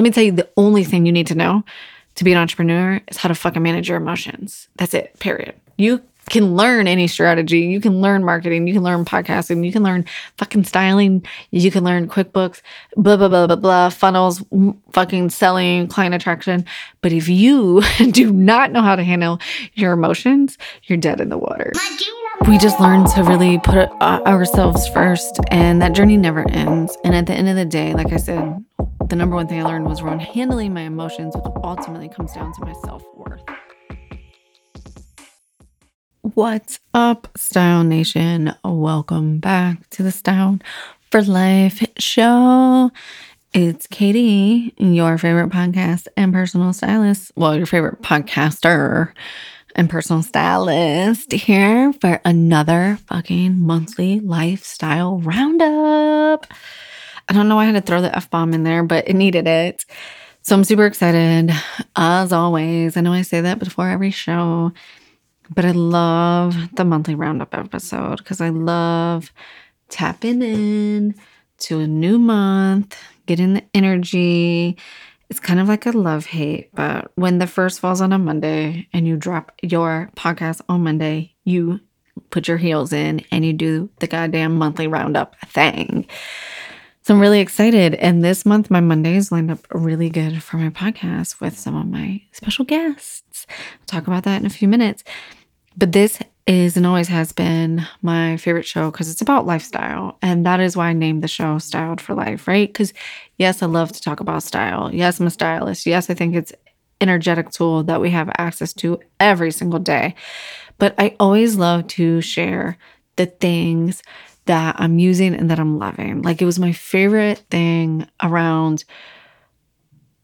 let me tell you the only thing you need to know to be an entrepreneur is how to fucking manage your emotions. That's it, period. You can learn any strategy. You can learn marketing. You can learn podcasting. You can learn fucking styling. You can learn QuickBooks, blah, blah, blah, blah, blah, funnels, fucking selling, client attraction. But if you do not know how to handle your emotions, you're dead in the water. We just learn to really put ourselves first, and that journey never ends. And at the end of the day, like I said, the number one thing I learned was around handling my emotions, which ultimately comes down to my self worth. What's up, Style Nation? Welcome back to the Styled for Life show. It's Katie, your favorite podcast and personal stylist. Well, your favorite podcaster and personal stylist here for another fucking monthly lifestyle roundup. I don't know why I had to throw the F bomb in there, but it needed it. So I'm super excited, as always. I know I say that before every show. But I love the monthly roundup episode because I love tapping in to a new month, getting the energy. It's kind of like a love hate, but when the first falls on a Monday and you drop your podcast on Monday, you put your heels in and you do the goddamn monthly roundup thing. So I'm really excited. And this month, my Mondays lined up really good for my podcast with some of my special guests. I'll talk about that in a few minutes. But this is and always has been my favorite show because it's about lifestyle. And that is why I named the show Styled for Life, right? Because yes, I love to talk about style. Yes, I'm a stylist. Yes, I think it's energetic tool that we have access to every single day. But I always love to share the things that I'm using and that I'm loving. Like it was my favorite thing around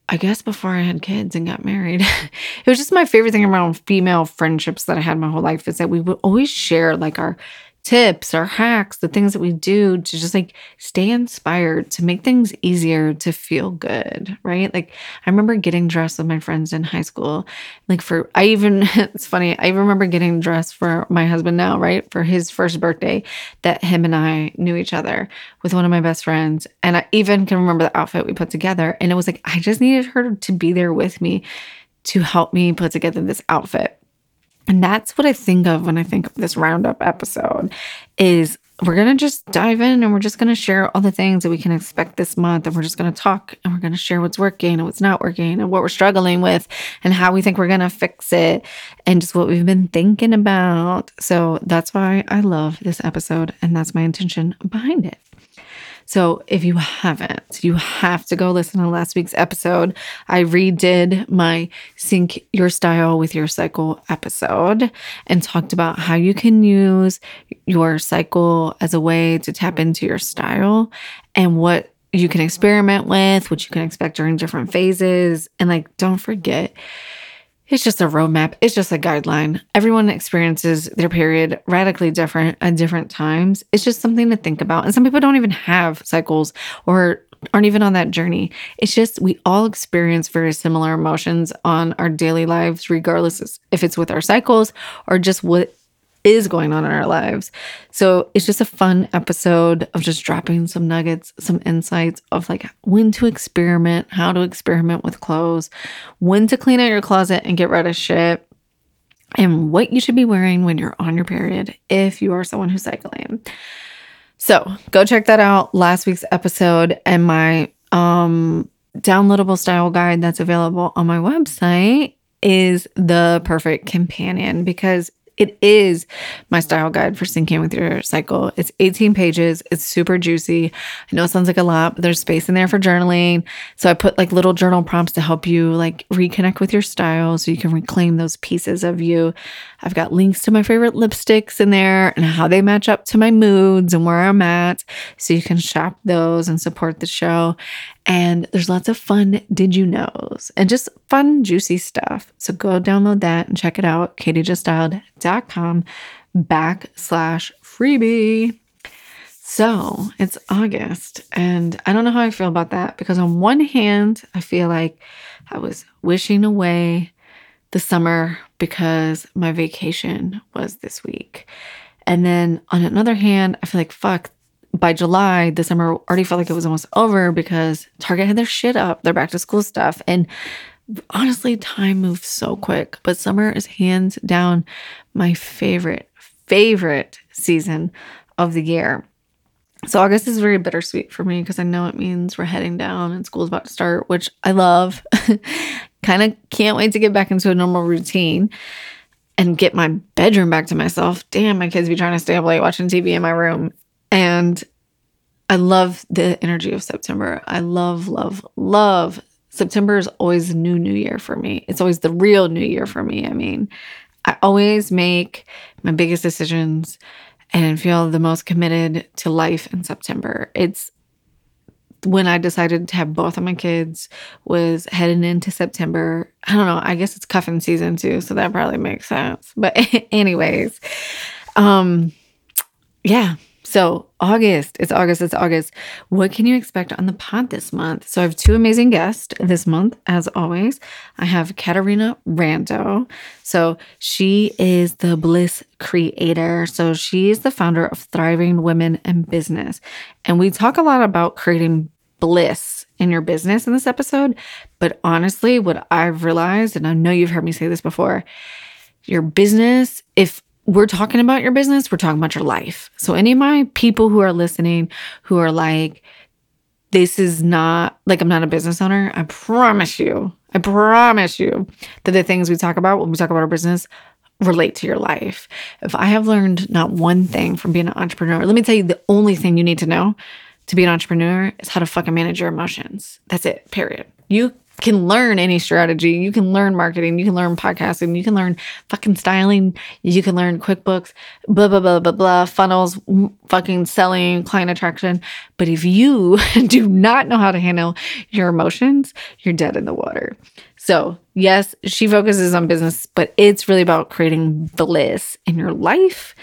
I guess before I had kids and got married, it was just my favorite thing around female friendships that I had my whole life is that we would always share like our tips, or hacks, the things that we do to just like stay inspired, to make things easier, to feel good, right? Like I remember getting dressed with my friends in high school. Like for I even it's funny, I remember getting dressed for my husband now, right? For his first birthday that him and I knew each other with one of my best friends. And I even can remember the outfit we put together. And it was like I just needed her to be there with me to help me put together this outfit and that's what I think of when I think of this roundup episode is we're going to just dive in and we're just going to share all the things that we can expect this month and we're just going to talk and we're going to share what's working and what's not working and what we're struggling with and how we think we're going to fix it and just what we've been thinking about. So that's why I love this episode and that's my intention behind it. So if you haven't, you have to go listen to last week's episode. I redid my sync your style with your cycle episode and talked about how you can use your cycle as a way to tap into your style and what you can experiment with, what you can expect during different phases. And like, don't forget, it's just a roadmap. It's just a guideline. Everyone experiences their period radically different at different times. It's just something to think about. And some people don't even have cycles or aren't even on that journey. It's just we all experience very similar emotions on our daily lives, regardless if it's with our cycles or just what is going on in our lives. So it's just a fun episode of just dropping some nuggets, some insights of like when to experiment, how to experiment with clothes, when to clean out your closet and get rid of shit, and what you should be wearing when you're on your period if you are someone who's cycling. So go check that out. Last week's episode and my um downloadable style guide that's available on my website is the perfect companion because it is my style guide for syncing with your cycle. It's 18 pages. It's super juicy. I know it sounds like a lot, but there's space in there for journaling. So I put like little journal prompts to help you like reconnect with your style so you can reclaim those pieces of you. I've got links to my favorite lipsticks in there and how they match up to my moods and where I'm at. So you can shop those and support the show. And there's lots of fun did you knows and just fun, juicy stuff. So go download that and check it out. katiejuststyled.com backslash freebie. So it's August, and I don't know how I feel about that because, on one hand, I feel like I was wishing away the summer because my vacation was this week. And then on another hand, I feel like, fuck, by July, the summer already felt like it was almost over because Target had their shit up, their back to school stuff. And honestly, time moves so quick. But summer is hands down my favorite, favorite season of the year. So August is very bittersweet for me because I know it means we're heading down and school's about to start, which I love. kind of can't wait to get back into a normal routine and get my bedroom back to myself. Damn, my kids be trying to stay up late watching TV in my room. And I love the energy of September. I love, love, love. September is always new new year for me. It's always the real new year for me. I mean, I always make my biggest decisions and feel the most committed to life in September. It's when I decided to have both of my kids was heading into September. I don't know. I guess it's cuffing season too, so that probably makes sense. But anyways, um yeah, so, August, it's August, it's August. What can you expect on the pod this month? So, I have two amazing guests this month, as always. I have Katarina Rando. So, she is the bliss creator. So, she is the founder of Thriving Women in Business. And we talk a lot about creating bliss in your business in this episode. But honestly, what I've realized, and I know you've heard me say this before, your business, if we're talking about your business, we're talking about your life. So, any of my people who are listening who are like, this is not like I'm not a business owner, I promise you, I promise you that the things we talk about when we talk about our business relate to your life. If I have learned not one thing from being an entrepreneur, let me tell you the only thing you need to know to be an entrepreneur is how to fucking manage your emotions. That's it, period. You can learn any strategy. You can learn marketing. You can learn podcasting. You can learn fucking styling. You can learn QuickBooks, blah, blah, blah, blah, blah, funnels, fucking selling, client attraction. But if you do not know how to handle your emotions, you're dead in the water. So, yes, she focuses on business, but it's really about creating bliss in your life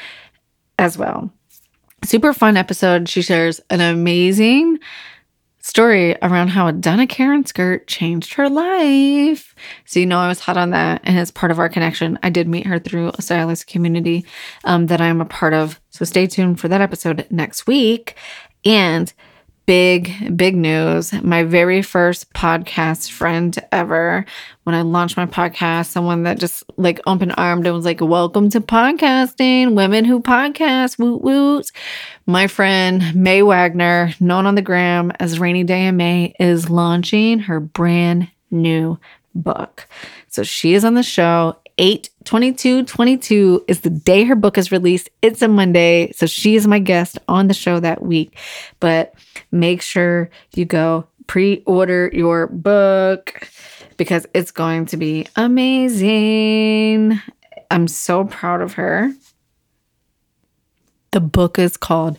as well. Super fun episode. She shares an amazing story around how a Donna Karan skirt changed her life. So, you know, I was hot on that. And as part of our connection, I did meet her through a stylist community um, that I'm a part of. So, stay tuned for that episode next week. And big, big news. My very first podcast friend ever. When I launched my podcast, someone that just like open armed and was like, Welcome to podcasting, women who podcast, woot woot. My friend May Wagner, known on the gram as Rainy Day in May, is launching her brand new book. So she is on the show 8 22 22 is the day her book is released. It's a Monday. So she is my guest on the show that week. But make sure you go pre order your book because it's going to be amazing. I'm so proud of her. The book is called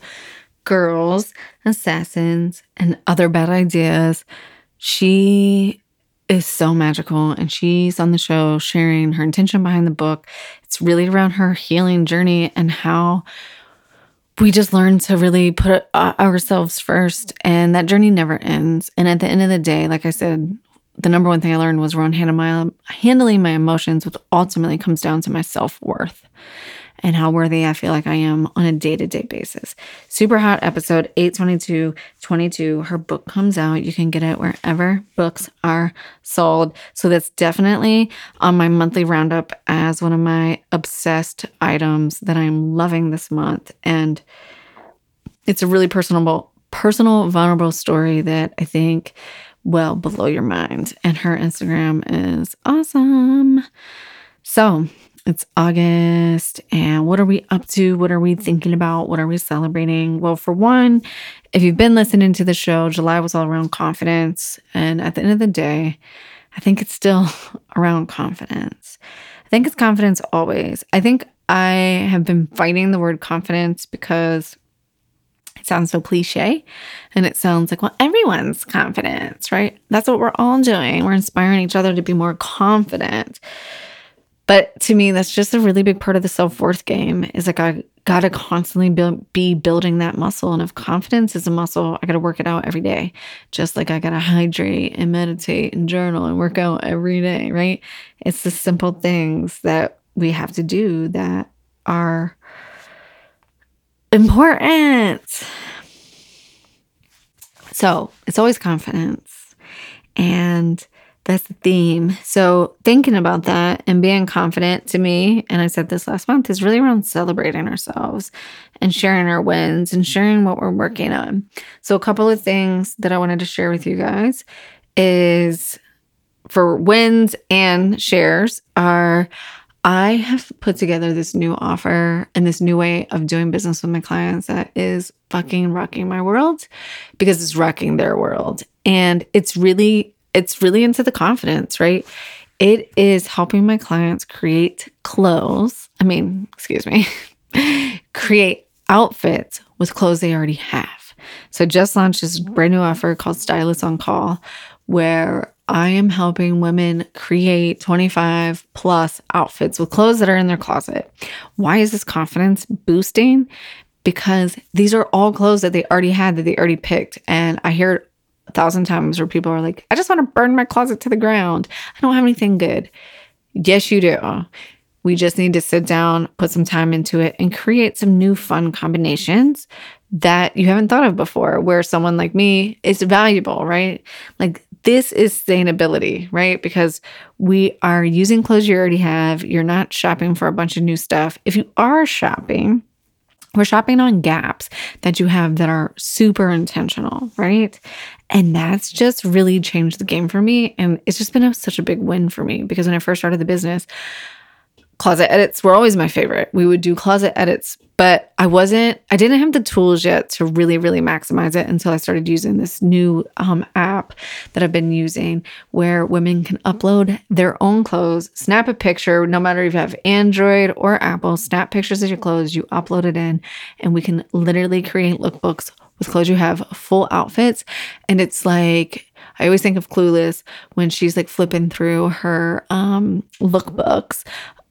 Girls, Assassins, and Other Bad Ideas. She is so magical and she's on the show sharing her intention behind the book. It's really around her healing journey and how we just learn to really put uh, ourselves first and that journey never ends. And at the end of the day, like I said, the number one thing I learned was around handling my emotions, which ultimately comes down to my self worth and how worthy I feel like I am on a day to day basis. Super hot episode 822 22. Her book comes out. You can get it wherever books are sold. So that's definitely on my monthly roundup as one of my obsessed items that I'm loving this month. And it's a really personal, personal, vulnerable story that I think will blow your mind. And her Instagram is awesome. So it's August, and what are we up to? What are we thinking about? What are we celebrating? Well, for one, if you've been listening to the show, July was all around confidence. And at the end of the day, I think it's still around confidence. I think it's confidence always. I think I have been fighting the word confidence because it sounds so cliche and it sounds like, well, everyone's confidence, right? That's what we're all doing. We're inspiring each other to be more confident. But to me, that's just a really big part of the self worth game. Is like I got to constantly build, be building that muscle. And if confidence is a muscle, I got to work it out every day. Just like I got to hydrate and meditate and journal and work out every day, right? It's the simple things that we have to do that are important. So it's always confidence. And that's the theme. So, thinking about that and being confident to me, and I said this last month, is really around celebrating ourselves and sharing our wins and sharing what we're working on. So, a couple of things that I wanted to share with you guys is for wins and shares are I have put together this new offer and this new way of doing business with my clients that is fucking rocking my world because it's rocking their world. And it's really, it's really into the confidence, right? It is helping my clients create clothes. I mean, excuse me, create outfits with clothes they already have. So just launched this brand new offer called Stylist on Call, where I am helping women create 25 plus outfits with clothes that are in their closet. Why is this confidence boosting? Because these are all clothes that they already had, that they already picked. And I hear it a thousand times where people are like, I just want to burn my closet to the ground. I don't have anything good. Yes, you do. We just need to sit down, put some time into it, and create some new fun combinations that you haven't thought of before, where someone like me is valuable, right? Like this is sustainability, right? Because we are using clothes you already have. You're not shopping for a bunch of new stuff. If you are shopping, we're shopping on gaps that you have that are super intentional, right? And that's just really changed the game for me. And it's just been a, such a big win for me because when I first started the business, closet edits were always my favorite. We would do closet edits, but I wasn't, I didn't have the tools yet to really, really maximize it until I started using this new um, app that I've been using where women can upload their own clothes, snap a picture, no matter if you have Android or Apple, snap pictures of your clothes, you upload it in, and we can literally create lookbooks with clothes you have, full outfits. And it's like, I always think of Clueless when she's like flipping through her um, lookbooks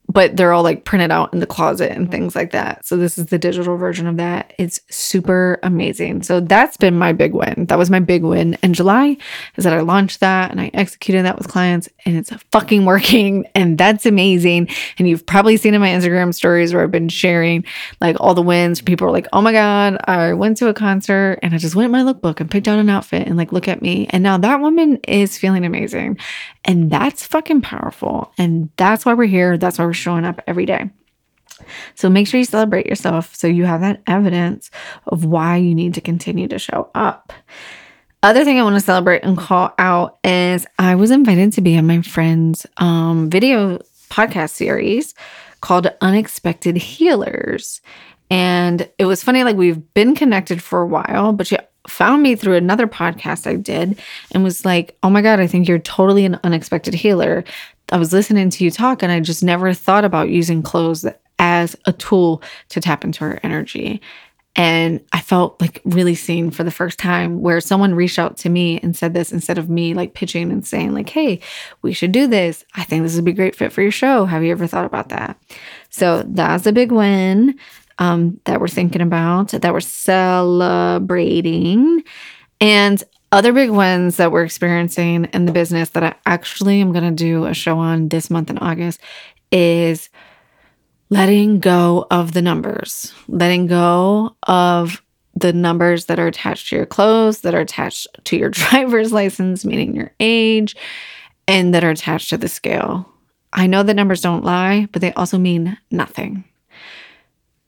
but they're all like printed out in the closet and things like that. So this is the digital version of that. It's super amazing. So that's been my big win. That was my big win in July is that I launched that and I executed that with clients and it's fucking working and that's amazing. And you've probably seen in my Instagram stories where I've been sharing like all the wins. People are like, "Oh my god, I went to a concert and I just went in my lookbook and picked out an outfit and like look at me." And now that woman is feeling amazing. And that's fucking powerful. And that's why we're here. That's why we're showing up every day. So make sure you celebrate yourself so you have that evidence of why you need to continue to show up. Other thing I want to celebrate and call out is I was invited to be on my friend's um, video podcast series called Unexpected Healers. And it was funny, like we've been connected for a while, but she found me through another podcast I did and was like, Oh my God, I think you're totally an unexpected healer. I was listening to you talk and I just never thought about using clothes as a tool to tap into her energy. And I felt like really seen for the first time where someone reached out to me and said this instead of me like pitching and saying, like, hey, we should do this. I think this would be a great fit for your show. Have you ever thought about that? So that's a big win um, that we're thinking about, that we're celebrating. And other big ones that we're experiencing in the business that I actually am going to do a show on this month in August is letting go of the numbers, letting go of the numbers that are attached to your clothes, that are attached to your driver's license, meaning your age, and that are attached to the scale. I know that numbers don't lie, but they also mean nothing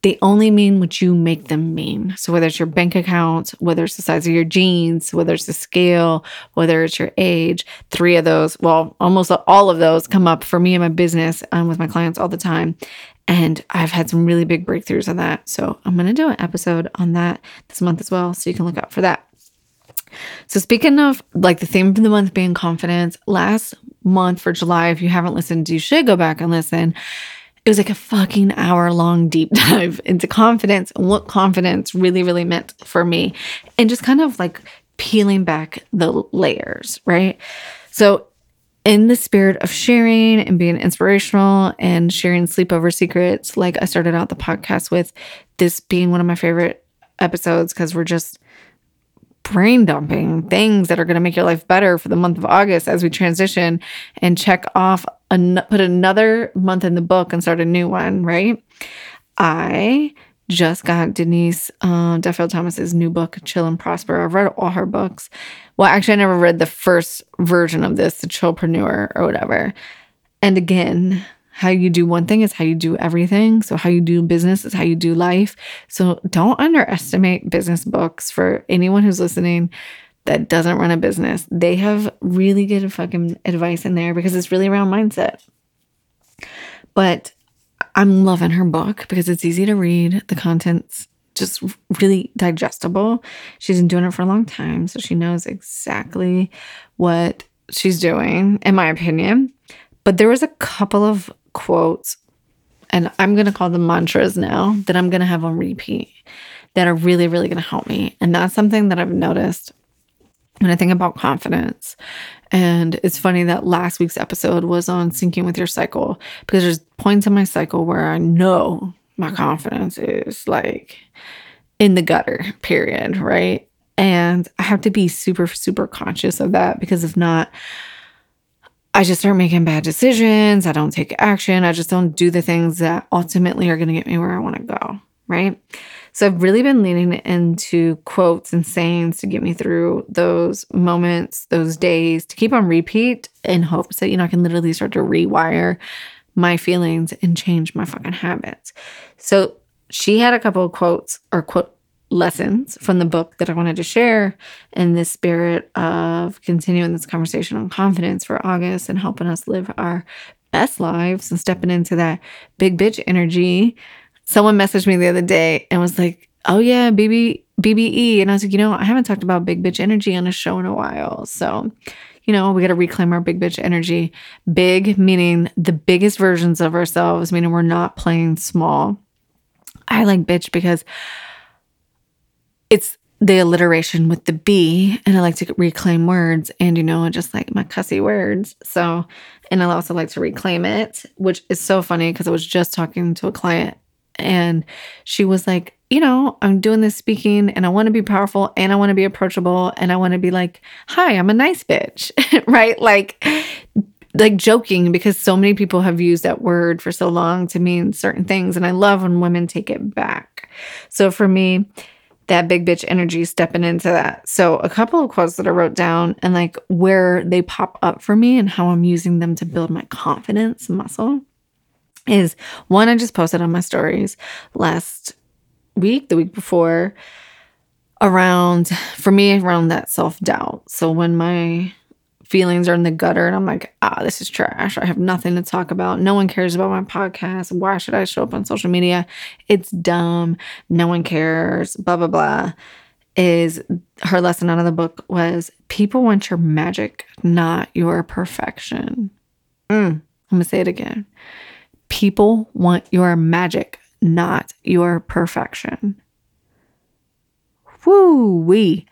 they only mean what you make them mean. So, whether it's your bank account, whether it's the size of your jeans, whether it's the scale, whether it's your age, three of those, well, almost all of those come up for me in my business and with my clients all the time. And I've had some really big breakthroughs on that. So, I'm going to do an episode on that this month as well. So, you can look out for that. So, speaking of like the theme of the month being confidence, last month for July, if you haven't listened, you should go back and listen it was like a fucking hour long deep dive into confidence and what confidence really, really meant for me. And just kind of like peeling back the layers, right? So, in the spirit of sharing and being inspirational and sharing sleepover secrets, like I started out the podcast with this being one of my favorite episodes because we're just brain dumping things that are going to make your life better for the month of August as we transition and check off an- put another month in the book and start a new one, right? I just got Denise uh, Duffield Thomas's new book, Chill and Prosper. I've read all her books. Well, actually, I never read the first version of this, the Chillpreneur or whatever. And again, how you do one thing is how you do everything. So, how you do business is how you do life. So, don't underestimate business books for anyone who's listening that doesn't run a business. They have really good fucking advice in there because it's really around mindset. But I'm loving her book because it's easy to read. The content's just really digestible. She's been doing it for a long time, so she knows exactly what she's doing, in my opinion. But there was a couple of quotes, and I'm going to call them mantras now that I'm going to have on repeat that are really, really going to help me. And that's something that I've noticed when I think about confidence. And it's funny that last week's episode was on syncing with your cycle because there's points in my cycle where I know my confidence is like in the gutter, period. Right. And I have to be super, super conscious of that because if not, I just start making bad decisions. I don't take action. I just don't do the things that ultimately are going to get me where I want to go. Right. So I've really been leaning into quotes and sayings to get me through those moments, those days, to keep on repeat in hopes that, you know, I can literally start to rewire my feelings and change my fucking habits. So she had a couple of quotes or quote lessons from the book that I wanted to share in this spirit of continuing this conversation on confidence for August and helping us live our best lives and stepping into that big bitch energy someone messaged me the other day and was like, "Oh yeah, BB BBE," and I was like, you know, I haven't talked about big bitch energy on a show in a while, so. You know, we got to reclaim our big bitch energy. Big meaning the biggest versions of ourselves, meaning we're not playing small. I like bitch because it's the alliteration with the B, and I like to reclaim words and, you know, just like my cussy words. So, and I also like to reclaim it, which is so funny because I was just talking to a client and she was like, you know, I'm doing this speaking and I want to be powerful and I want to be approachable and I want to be like, hi, I'm a nice bitch, right? Like, like joking because so many people have used that word for so long to mean certain things. And I love when women take it back. So for me, that big bitch energy stepping into that. So, a couple of quotes that I wrote down and like where they pop up for me and how I'm using them to build my confidence muscle is one I just posted on my stories last week, the week before, around for me around that self-doubt. So when my feelings are in the gutter and I'm like, ah, this is trash. I have nothing to talk about. No one cares about my podcast. Why should I show up on social media? It's dumb. No one cares. Blah blah blah. Is her lesson out of the book was people want your magic, not your perfection. Mm, I'm gonna say it again. People want your magic, not your perfection. Woo wee.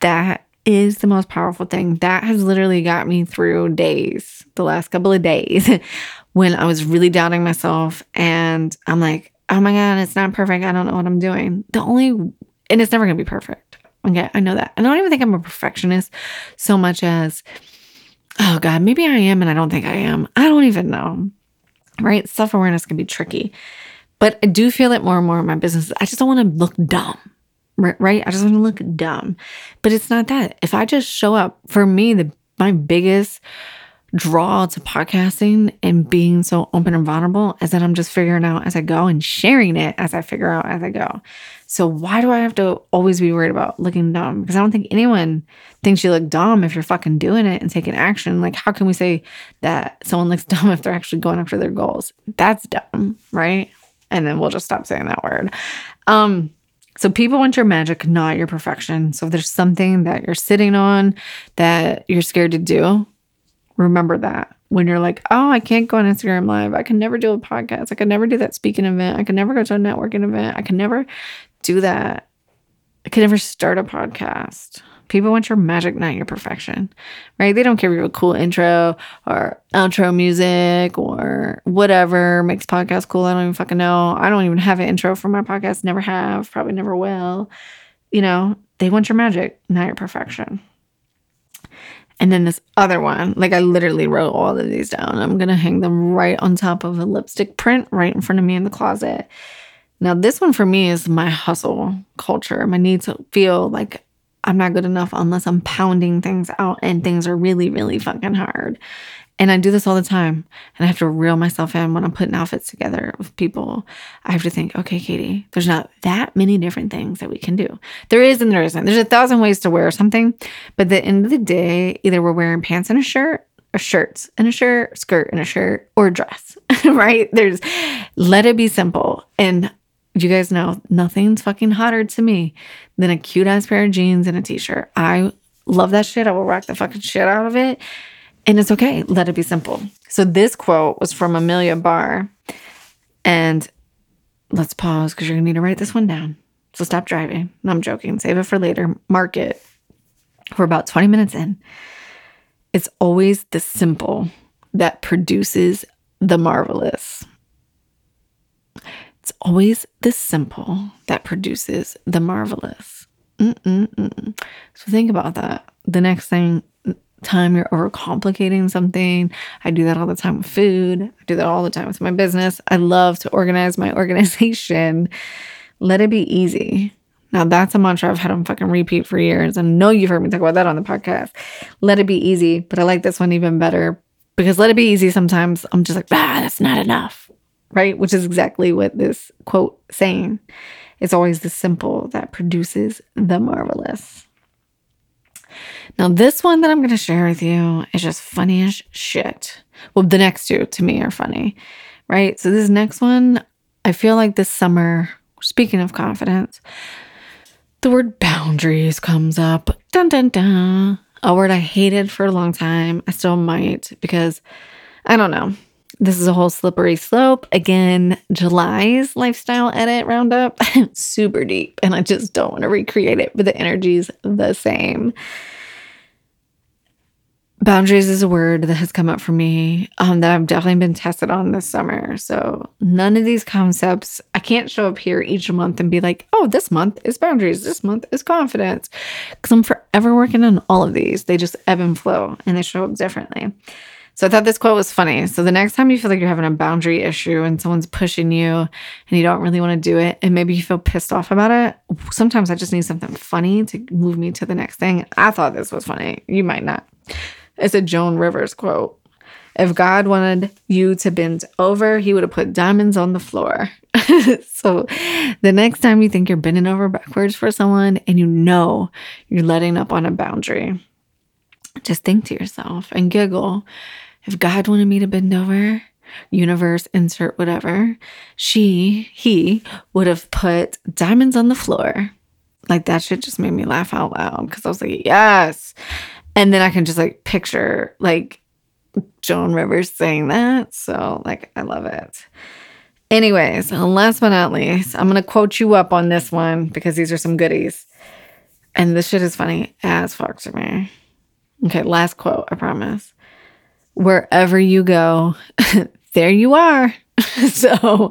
That is the most powerful thing. That has literally got me through days, the last couple of days, when I was really doubting myself. And I'm like, oh my God, it's not perfect. I don't know what I'm doing. The only, and it's never going to be perfect. Okay. I know that. I don't even think I'm a perfectionist so much as, oh God, maybe I am and I don't think I am. I don't even know right? Self awareness can be tricky, but I do feel it more and more in my business. I just don't want to look dumb, right? I just want to look dumb, but it's not that. If I just show up, for me, the my biggest draw to podcasting and being so open and vulnerable is that I'm just figuring out as I go and sharing it as I figure out as I go. So why do I have to always be worried about looking dumb? Because I don't think anyone thinks you look dumb if you're fucking doing it and taking action. Like, how can we say that someone looks dumb if they're actually going after their goals? That's dumb, right? And then we'll just stop saying that word. Um, so people want your magic, not your perfection. So if there's something that you're sitting on that you're scared to do, remember that when you're like, oh, I can't go on Instagram Live. I can never do a podcast. I can never do that speaking event. I can never go to a networking event. I can never do that. I could never start a podcast. People want your magic, not your perfection, right? They don't care if you have a cool intro or outro music or whatever makes podcast cool. I don't even fucking know. I don't even have an intro for my podcast. Never have, probably never will. You know, they want your magic, not your perfection. And then this other one, like I literally wrote all of these down. I'm going to hang them right on top of a lipstick print right in front of me in the closet Now, this one for me is my hustle culture, my need to feel like I'm not good enough unless I'm pounding things out and things are really, really fucking hard. And I do this all the time. And I have to reel myself in when I'm putting outfits together with people. I have to think, okay, Katie, there's not that many different things that we can do. There is and there isn't. There's a thousand ways to wear something. But at the end of the day, either we're wearing pants and a shirt, or shirts and a shirt, skirt and a shirt, or a dress, right? There's let it be simple. And you guys know nothing's fucking hotter to me than a cute ass pair of jeans and a t shirt. I love that shit. I will rock the fucking shit out of it. And it's okay. Let it be simple. So this quote was from Amelia Barr. And let's pause because you're going to need to write this one down. So stop driving. No, I'm joking. Save it for later. Mark it. We're about 20 minutes in. It's always the simple that produces the marvelous. It's always the simple that produces the marvelous. Mm-mm-mm. So think about that. The next thing time you're overcomplicating something. I do that all the time with food. I do that all the time with my business. I love to organize my organization. Let it be easy. Now that's a mantra I've had on fucking repeat for years. I know you've heard me talk about that on the podcast. Let it be easy. But I like this one even better because let it be easy sometimes I'm just like, ah, that's not enough. Right? Which is exactly what this quote saying. It's always the simple that produces the marvelous. Now, this one that I'm going to share with you is just funny as shit. Well, the next two to me are funny, right? So, this next one, I feel like this summer, speaking of confidence, the word boundaries comes up. Dun dun dun. A word I hated for a long time. I still might because I don't know. This is a whole slippery slope. Again, July's lifestyle edit roundup, super deep, and I just don't want to recreate it, but the energy's the same. Boundaries is a word that has come up for me um, that I've definitely been tested on this summer. So, none of these concepts, I can't show up here each month and be like, oh, this month is boundaries, this month is confidence. Because I'm forever working on all of these. They just ebb and flow and they show up differently. So, I thought this quote was funny. So, the next time you feel like you're having a boundary issue and someone's pushing you and you don't really want to do it, and maybe you feel pissed off about it, sometimes I just need something funny to move me to the next thing. I thought this was funny. You might not. It's a Joan Rivers quote. If God wanted you to bend over, he would have put diamonds on the floor. so the next time you think you're bending over backwards for someone and you know you're letting up on a boundary, just think to yourself and giggle. If God wanted me to bend over, universe, insert whatever, she, he would have put diamonds on the floor. Like that shit just made me laugh out loud because I was like, yes. And then I can just like picture like Joan Rivers saying that. So, like, I love it. Anyways, last but not least, I'm going to quote you up on this one because these are some goodies. And this shit is funny as fuck to me. Okay, last quote, I promise. Wherever you go, there you are. so,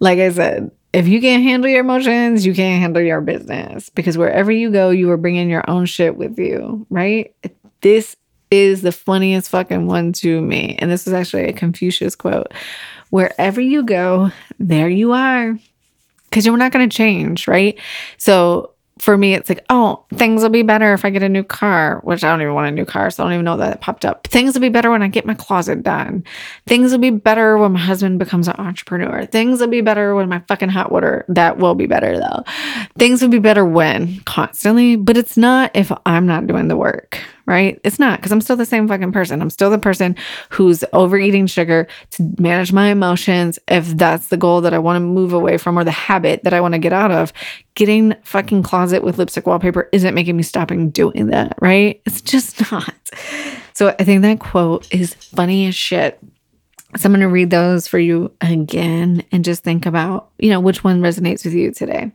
like I said, if you can't handle your emotions, you can't handle your business because wherever you go, you are bringing your own shit with you, right? This is the funniest fucking one to me. And this is actually a Confucius quote. Wherever you go, there you are. Because you're not going to change, right? So for me, it's like, oh, things will be better if I get a new car, which I don't even want a new car. So I don't even know that it popped up. Things will be better when I get my closet done. Things will be better when my husband becomes an entrepreneur. Things will be better when my fucking hot water, that will be better though. Things will be better when constantly, but it's not if I'm not doing the work, right? It's not because I'm still the same fucking person. I'm still the person who's overeating sugar to manage my emotions. If that's the goal that I want to move away from or the habit that I want to get out of, getting fucking closet with lipstick wallpaper isn't making me stopping doing that, right? It's just not. So I think that quote is funny as shit. So I'm going to read those for you again and just think about, you know, which one resonates with you today.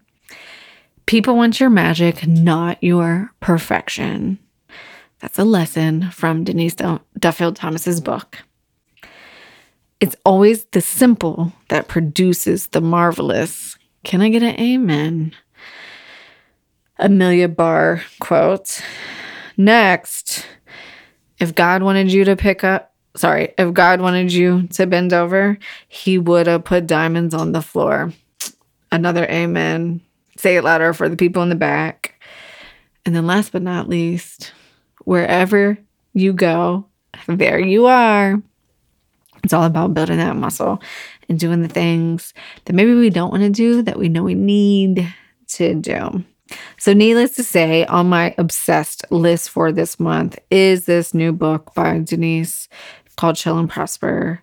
People want your magic, not your perfection. That's a lesson from Denise Duffield Thomas's book. It's always the simple that produces the marvelous. Can I get an amen? Amelia Barr quote. Next, if God wanted you to pick up, sorry, if God wanted you to bend over, he would have put diamonds on the floor. Another amen. Say it louder for the people in the back. And then last but not least, wherever you go, there you are. It's all about building that muscle and doing the things that maybe we don't want to do that we know we need to do. So, needless to say, on my obsessed list for this month is this new book by Denise called Chill and Prosper.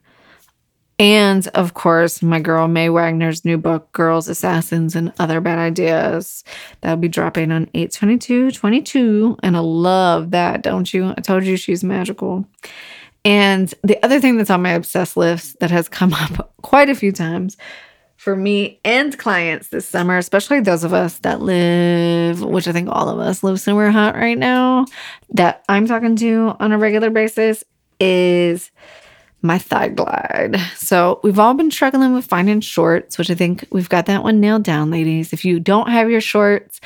And of course, my girl May Wagner's new book, Girls, Assassins, and Other Bad Ideas. That'll be dropping on 822 22. And I love that, don't you? I told you she's magical. And the other thing that's on my obsessed list that has come up quite a few times for me and clients this summer, especially those of us that live, which I think all of us live somewhere hot right now, that I'm talking to on a regular basis, is my thigh glide. So we've all been struggling with finding shorts, which I think we've got that one nailed down, ladies. If you don't have your shorts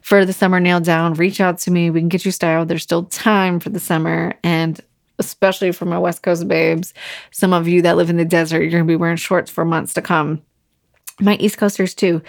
for the summer nailed down, reach out to me. We can get you styled. There's still time for the summer. And especially for my West Coast babes, some of you that live in the desert, you're to be wearing shorts for months to come. My East Coasters too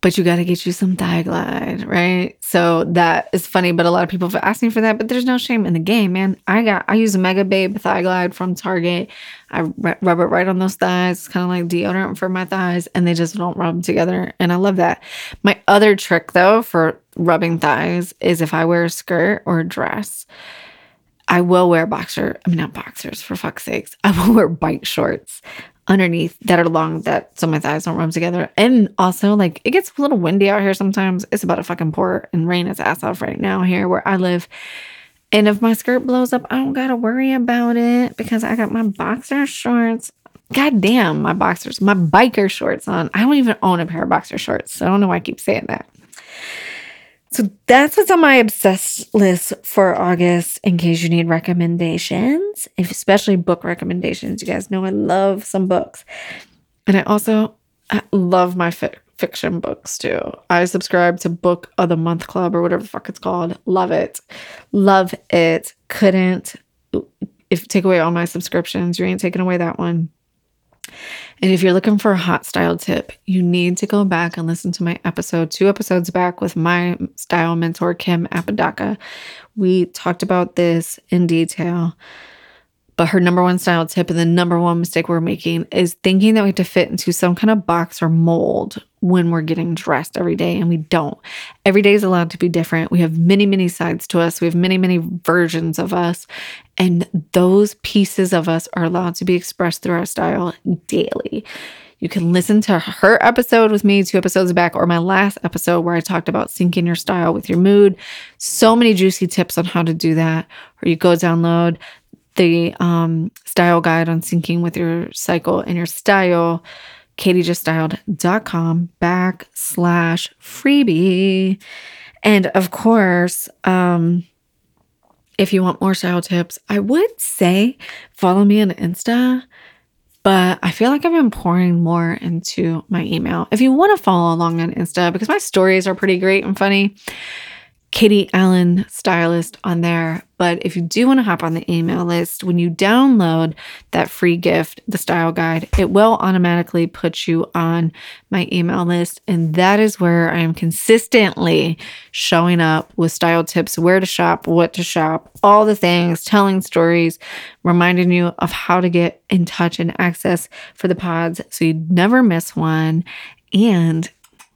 but you got to get you some Thiglide, right? So that is funny, but a lot of people have asked me for that, but there's no shame in the game, man. I got, I use a Mega Babe Thiglide from Target. I rub it right on those thighs, It's kind of like deodorant for my thighs, and they just don't rub together. And I love that. My other trick though for rubbing thighs is if I wear a skirt or a dress, I will wear boxer, I mean, not boxers for fuck's sakes. I will wear bike shorts underneath that are long that so my thighs don't rub together. And also, like, it gets a little windy out here sometimes. It's about to fucking pour and rain its ass off right now here where I live. And if my skirt blows up, I don't gotta worry about it because I got my boxer shorts. God damn, my boxers, my biker shorts on. I don't even own a pair of boxer shorts. So I don't know why I keep saying that. So that's what's on my obsessed list for August in case you need recommendations, especially book recommendations. You guys know I love some books. And I also love my fi- fiction books too. I subscribe to Book of the Month Club or whatever the fuck it's called. Love it. Love it. Couldn't if take away all my subscriptions, you ain't taking away that one. And if you're looking for a hot style tip, you need to go back and listen to my episode, two episodes back with my style mentor, Kim Apodaca. We talked about this in detail. But her number one style tip and the number one mistake we're making is thinking that we have to fit into some kind of box or mold when we're getting dressed every day, and we don't. Every day is allowed to be different. We have many, many sides to us, we have many, many versions of us. And those pieces of us are allowed to be expressed through our style daily. You can listen to her episode with me two episodes back, or my last episode where I talked about syncing your style with your mood. So many juicy tips on how to do that. Or you go download the um, style guide on syncing with your cycle and your style, katiejuststyled.com backslash freebie. And of course, um, if you want more style tips, I would say follow me on Insta, but I feel like I've been pouring more into my email. If you want to follow along on Insta, because my stories are pretty great and funny, Katie Allen Stylist on there. But if you do want to hop on the email list, when you download that free gift, the style guide, it will automatically put you on my email list. And that is where I am consistently showing up with style tips, where to shop, what to shop, all the things, telling stories, reminding you of how to get in touch and access for the pods so you never miss one. And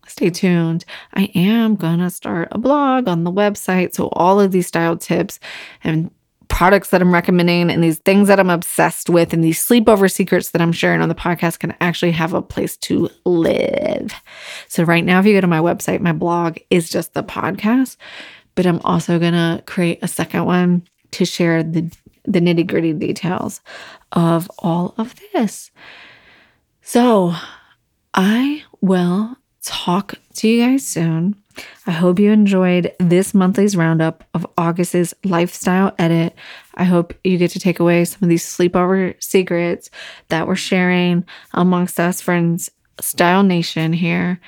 stay tuned. I am going to start a blog on the website. So, all of these style tips and products that I'm recommending and these things that I'm obsessed with and these sleepover secrets that I'm sharing on the podcast can actually have a place to live. So, right now, if you go to my website, my blog is just the podcast, but I'm also going to create a second one to share the, the nitty gritty details of all of this. So, I will talk to you guys soon. I hope you enjoyed this monthly's roundup of August's lifestyle edit. I hope you get to take away some of these sleepover secrets that we're sharing amongst us friends, Style Nation here,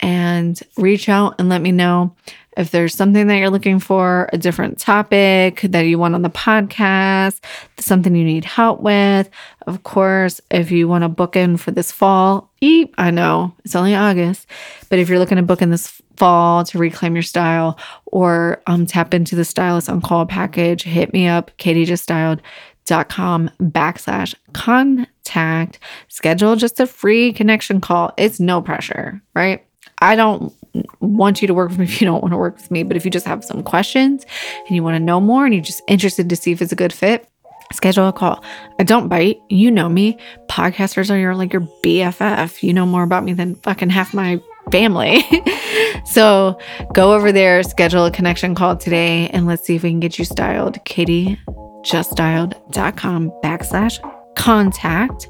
and reach out and let me know If there's something that you're looking for, a different topic that you want on the podcast, something you need help with, of course, if you want to book in for this fall, eep, I know it's only August, but if you're looking to book in this fall to reclaim your style or um, tap into the stylist on call package, hit me up, katiejuststyled.com backslash contact. Schedule just a free connection call. It's no pressure, right? I don't want you to work with me if you don't want to work with me, but if you just have some questions and you want to know more and you're just interested to see if it's a good fit, schedule a call. I don't bite. You know me. Podcasters are your like your BFF. You know more about me than fucking half my family. so go over there, schedule a connection call today, and let's see if we can get you styled. KatieJustStyled.com backslash contact.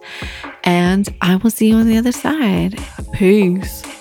And I will see you on the other side. Peace.